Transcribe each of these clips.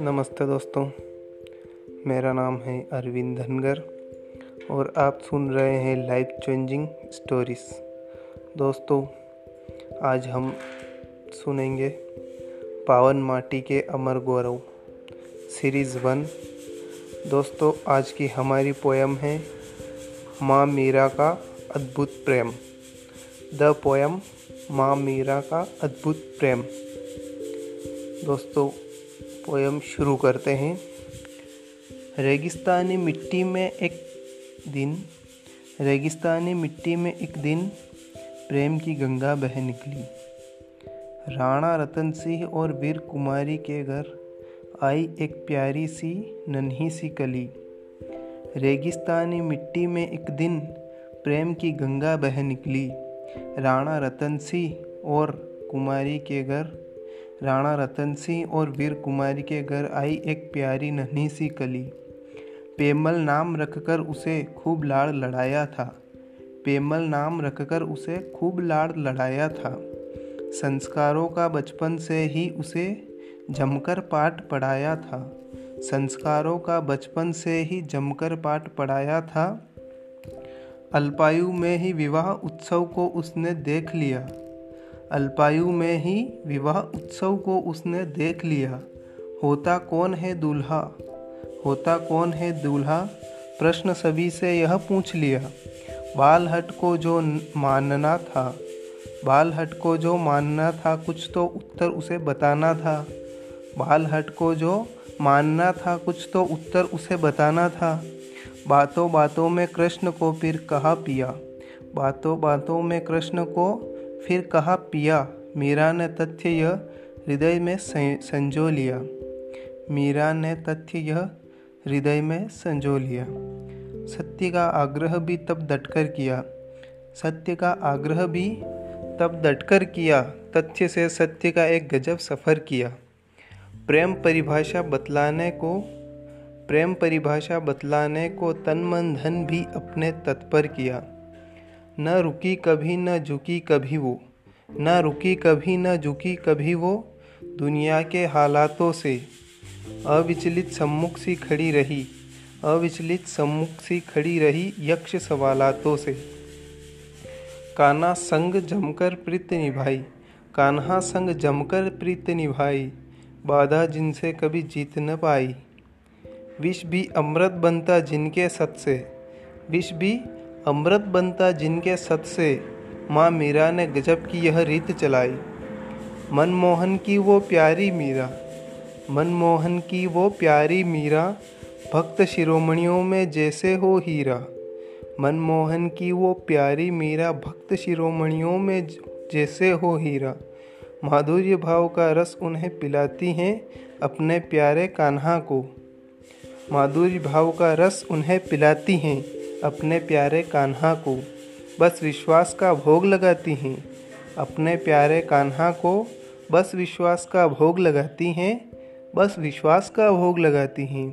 नमस्ते दोस्तों, मेरा नाम है अरविंद धनगर और आप सुन रहे हैं लाइफ चेंजिंग स्टोरीज दोस्तों, आज हम सुनेंगे पावन माटी के अमर गौरव सीरीज़ वन दोस्तों, आज की हमारी पोयम है माँ मीरा का अद्भुत प्रेम। द पोयम माँ मीरा का अद्भुत प्रेम। दोस्तों पोयम शुरू करते हैं। रेगिस्तानी मिट्टी में एक दिन, रेगिस्तानी मिट्टी में एक दिन प्रेम की गंगा बह निकली। राणा रतन सिंह और वीर कुमारी के घर आई एक प्यारी सी, नन्ही सी कली। रेगिस्तानी मिट्टी में एक दिन प्रेम की गंगा बह निकली। राणा रतन सिंह और कुमारी के घर। राणा रतन सिंह और वीर कुमारी के घर आई एक प्यारी नन्ही सी कली। पेमल नाम रखकर उसे खूब लाड़ लड़ाया था। पेमल नाम रखकर उसे खूब लाड़ लड़ाया था। संस्कारों का बचपन से ही उसे जमकर पाठ पढ़ाया था। संस्कारों का बचपन से ही जमकर पाठ पढ़ाया था। अल्पायु में ही विवाह उत्सव को उसने देख लिया। अल्पायु में ही विवाह उत्सव को उसने देख लिया। होता कौन है दूल्हा? होता कौन है दूल्हा? प्रश्न सभी से यह पूछ लिया। बाल हट को जो मानना था बाल हट को जो मानना था, कुछ तो उत्तर उसे बताना था। बाल हट को जो मानना था, कुछ तो उत्तर उसे बताना था। बातों बातों में कृष्ण को फिर कहा पिया। बातों बातों में कृष्ण को फिर कहा पिया। मीरा ने तथ्य यह हृदय में संजो लिया। मीरा ने तथ्य यह हृदय में संजो लिया। सत्य का आग्रह भी तब डटकर किया। सत्य का आग्रह भी तब डटकर किया। तथ्य से सत्य का एक गजब सफ़र किया। प्रेम परिभाषा बतलाने को प्रेम परिभाषा बतलाने को तन मन धन भी अपने तत्पर किया। न रुकी कभी, न झुकी कभी वो। न रुकी कभी, न झुकी कभी वो दुनिया के हालातों से। अविचलित सम्मुख सी खड़ी रही, अविचलित सम्मुख सी खड़ी रही यक्ष सवालातों से। कान्हा संग जमकर प्रीत निभाई, कान्हा संग जमकर प्रीत निभाई, बाधा जिनसे कभी जीत न पाई। विष भी अमृत बनता जिनके सत से। विष भी अमृत बनता जिनके सत से। माँ मीरा ने गजब की यह रीत चलाई। मनमोहन की वो प्यारी मीरा। मनमोहन की वो प्यारी मीरा। भक्त शिरोमणियों में जैसे हो हीरा। मनमोहन की वो प्यारी मीरा। भक्त शिरोमणियों में जैसे हो हीरा। माधुर्य भाव का रस उन्हें पिलाती हैं अपने प्यारे कान्हा को। माधुर्य भाव का रस उन्हें पिलाती हैं अपने प्यारे कान्हा को। बस विश्वास का भोग लगाती हैं अपने प्यारे कान्हा को। बस विश्वास का भोग लगाती हैं, बस विश्वास का भोग लगाती हैं।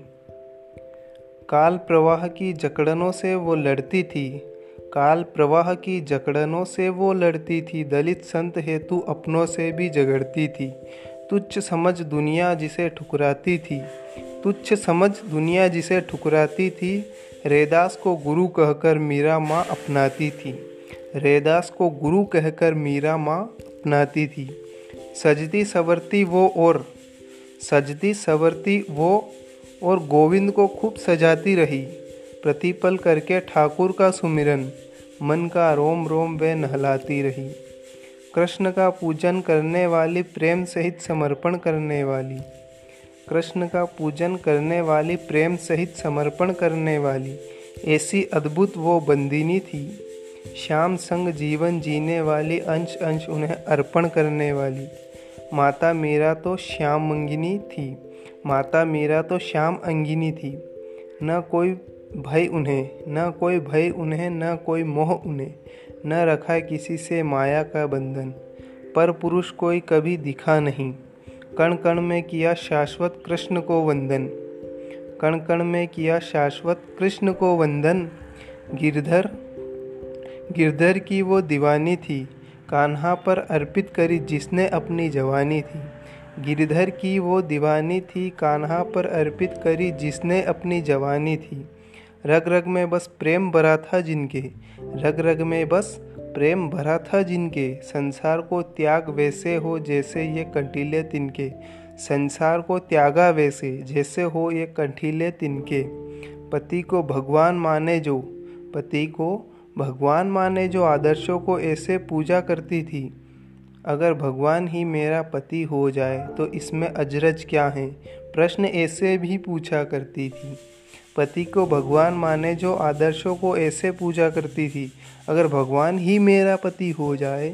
काल प्रवाह की जकड़नों से वो लड़ती थी, काल प्रवाह की जकड़नों से वो लड़ती थी। दलित संत हेतु अपनों से भी झगड़ती थी। तुच्छ समझ दुनिया जिसे ठुकराती थी। तुच्छ समझ दुनिया जिसे ठुकराती थी, रेदास को गुरु कहकर मीरा माँ अपनाती थी। रेदास को गुरु कहकर मीरा माँ अपनाती थी। सजती सवरती वो और सजती सवरती वो और गोविंद को खूब सजाती रही। प्रतिपल करके ठाकुर का सुमिरन, मन का रोम रोम वे नहलाती रही। कृष्ण का पूजन करने वाली, प्रेम सहित समर्पण करने वाली। कृष्ण का पूजन करने वाली, प्रेम सहित समर्पण करने वाली, ऐसी अद्भुत वो बंदिनी थी। श्याम संग जीवन जीने वाली, अंश अंश उन्हें अर्पण करने वाली। माता मेरा तो श्याम अंगिनी थी। माता मेरा तो श्याम अंगिनी थी। न कोई भय उन्हें, न कोई भय उन्हें, न कोई मोह उन्हें, न रखा किसी से माया का बंधन। पर पुरुष कोई कभी दिखा नहीं। कण कण में किया शाश्वत कृष्ण को वंदन। कण कण में किया शाश्वत कृष्ण को वंदन। गिरधर गिरधर की वो दीवानी थी, कान्हा पर अर्पित करी जिसने अपनी जवानी थी। गिरधर की वो दीवानी थी, कान्हा पर अर्पित करी जिसने अपनी जवानी थी। रग रग में बस प्रेम भरा था जिनके। रग रग में बस प्रेम भरा था जिनके। संसार को त्याग वैसे हो जैसे ये कंटीले तिनके। संसार को त्यागा वैसे जैसे हो ये कंठीले तिनके। पति को भगवान माने जो। पति को भगवान माने जो आदर्शों को ऐसे पूजा करती थी। अगर भगवान ही मेरा पति हो जाए तो इसमें अजरज क्या है? प्रश्न ऐसे भी पूछा करती थी। पति को भगवान माने जो आदर्शों को ऐसे पूजा करती थी। अगर भगवान ही मेरा पति हो जाए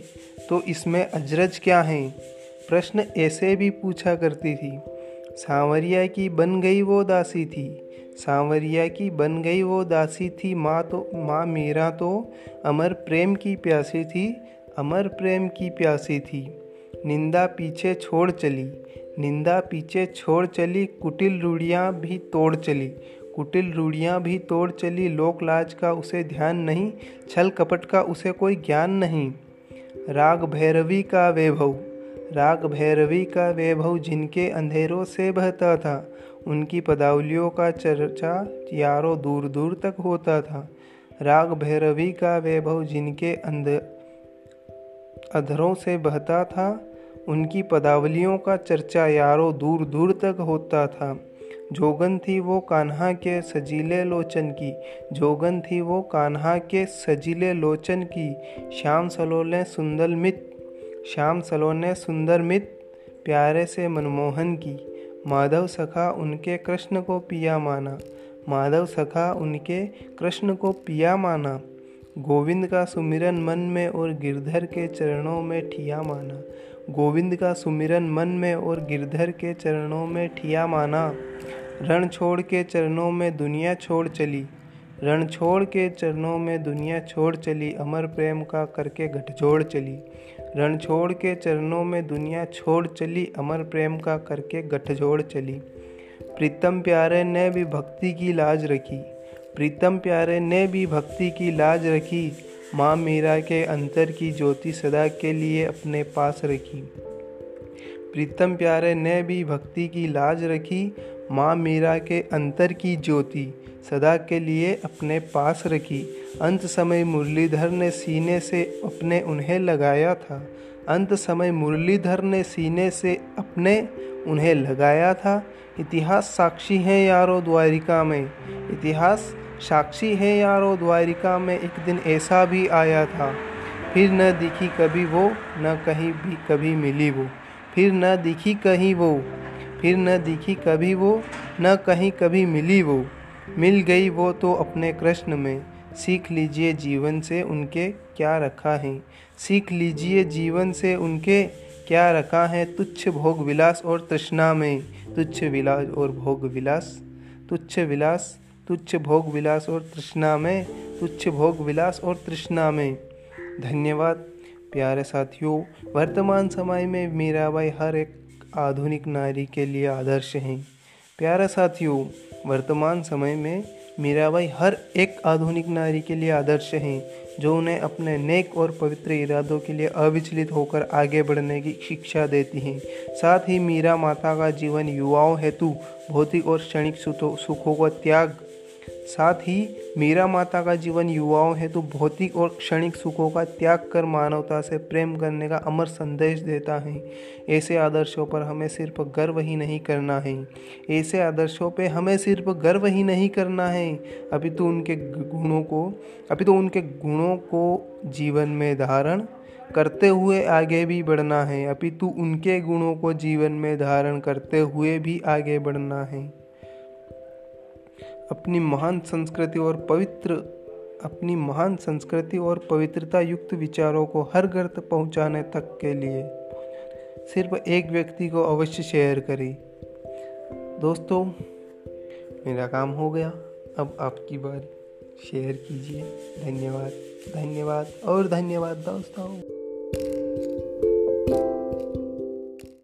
तो इसमें अजरज क्या है? प्रश्न ऐसे भी पूछा करती थी। सांवरिया की बन गई वो दासी थी। सांवरिया की बन गई वो दासी थी माँ तो माँ मेरा तो अमर प्रेम की प्यासी थी, अमर प्रेम की प्यासी थी। निंदा पीछे छोड़ चली, निंदा पीछे छोड़ चली, कुटिल रूढ़ियाँ भी तोड़ चली। कुटिल रूढ़ियाँ भी तोड़ चली, लोक लाज का उसे ध्यान नहीं, छल कपट का उसे कोई ज्ञान नहीं। राग भैरवी का वैभव, राग भैरवी का वैभव जिनके अंधेरों से बहता था, उनकी पदावलियों का चर्चा यारों दूर दूर तक होता था। राग भैरवी का वैभव जिनके अंध, अधरों से बहता था, उनकी पदावलियों का चर्चा यारों दूर दूर तक होता था। जोगन थी वो कान्हा के सजीले लोचन की। जोगन थी वो कान्हा के सजीले लोचन की। श्याम सलोले सुंदर मित, श्याम सलोने सुंदर मित, प्यारे से मनमोहन की। माधव सखा उनके कृष्ण को पिया माना। माधव सखा उनके कृष्ण को पिया माना। गोविंद का सुमिरन मन में और गिरधर के चरणों में ठिया माना। गोविंद का सुमिरन मन में और गिरधर के चरणों में ठिया माना। रण छोड़ के चरणों में दुनिया छोड़ चली। रण छोड़ के चरणों में दुनिया छोड़ चली, अमर प्रेम का करके गठजोड़ चली। रण छोड़ के चरणों में दुनिया छोड़ चली, अमर प्रेम का करके गठजोड़ चली। प्रीतम प्यारे, ने भी भक्ति की लाज रखी। प्रीतम प्यारे, ने भी भक्ति की लाज रखी। माँ मीरा के अंतर की ज्योति सदा के लिए अपने पास रखी। प्रीतम प्यारे, ने भी भक्ति की लाज रखी, माँ मीरा के अंतर की ज्योति सदा के लिए अपने पास रखी। अंत समय मुरलीधर ने सीने से अपने उन्हें लगाया था। अंत समय मुरलीधर ने सीने से अपने उन्हें लगाया था। इतिहास साक्षी है यारो द्वारिका में। इतिहास साक्षी है यारो द्वारिका में, एक दिन ऐसा भी आया था। फिर न दिखी कभी वो, न कहीं भी कभी मिली वो। फिर न दिखी कहीं वो, फिर न दिखी कभी वो, न कहीं कभी मिली वो। मिल गई वो तो अपने कृष्ण में। सीख लीजिए जीवन से उनके क्या रखा है। सीख लीजिए जीवन से उनके क्या रखा है। तुच्छ भोग विलास और तृष्णा में। तुच्छ विलास और भोग विलास। तुच्छ विलास, तुच्छ भोग विलास और तृष्णा में। तुच्छ भोग विलास और तृष्णा में। धन्यवाद। प्यारे साथियों, वर्तमान समय में मीराबाई हर एक आधुनिक नारी के लिए आदर्श हैं। प्यारे साथियों, वर्तमान समय में मीराबाई हर एक आधुनिक नारी के लिए आदर्श हैं, जो उन्हें अपने नेक और पवित्र इरादों के लिए अविचलित होकर आगे बढ़ने की शिक्षा देती हैं। साथ ही मीरा माता का जीवन युवाओं हेतु भौतिक और क्षणिक सुखों का त्याग साथ ही मीरा माता का जीवन युवाओं हेतु तो भौतिक और क्षणिक सुखों का त्याग कर मानवता से प्रेम करने का अमर संदेश देता है। ऐसे आदर्शों पर हमें सिर्फ़ गर्व ही नहीं करना है। ऐसे आदर्शों पे हमें सिर्फ़ गर्व ही नहीं करना है। अभी तो उनके गुणों को, अभी तो उनके गुणों को जीवन में धारण करते हुए आगे भी बढ़ना है। अभी तो उनके गुणों को जीवन में धारण करते हुए भी आगे बढ़ना है। अपनी महान संस्कृति और पवित्र, अपनी महान संस्कृति और पवित्रता युक्त विचारों को हर घर तक पहुँचाने तक के लिए सिर्फ़ एक व्यक्ति को अवश्य शेयर करें। दोस्तों, मेरा काम हो गया। अब आपकी बार। शेयर कीजिए। धन्यवाद। धन्यवाद। और धन्यवाद, दोस्तों।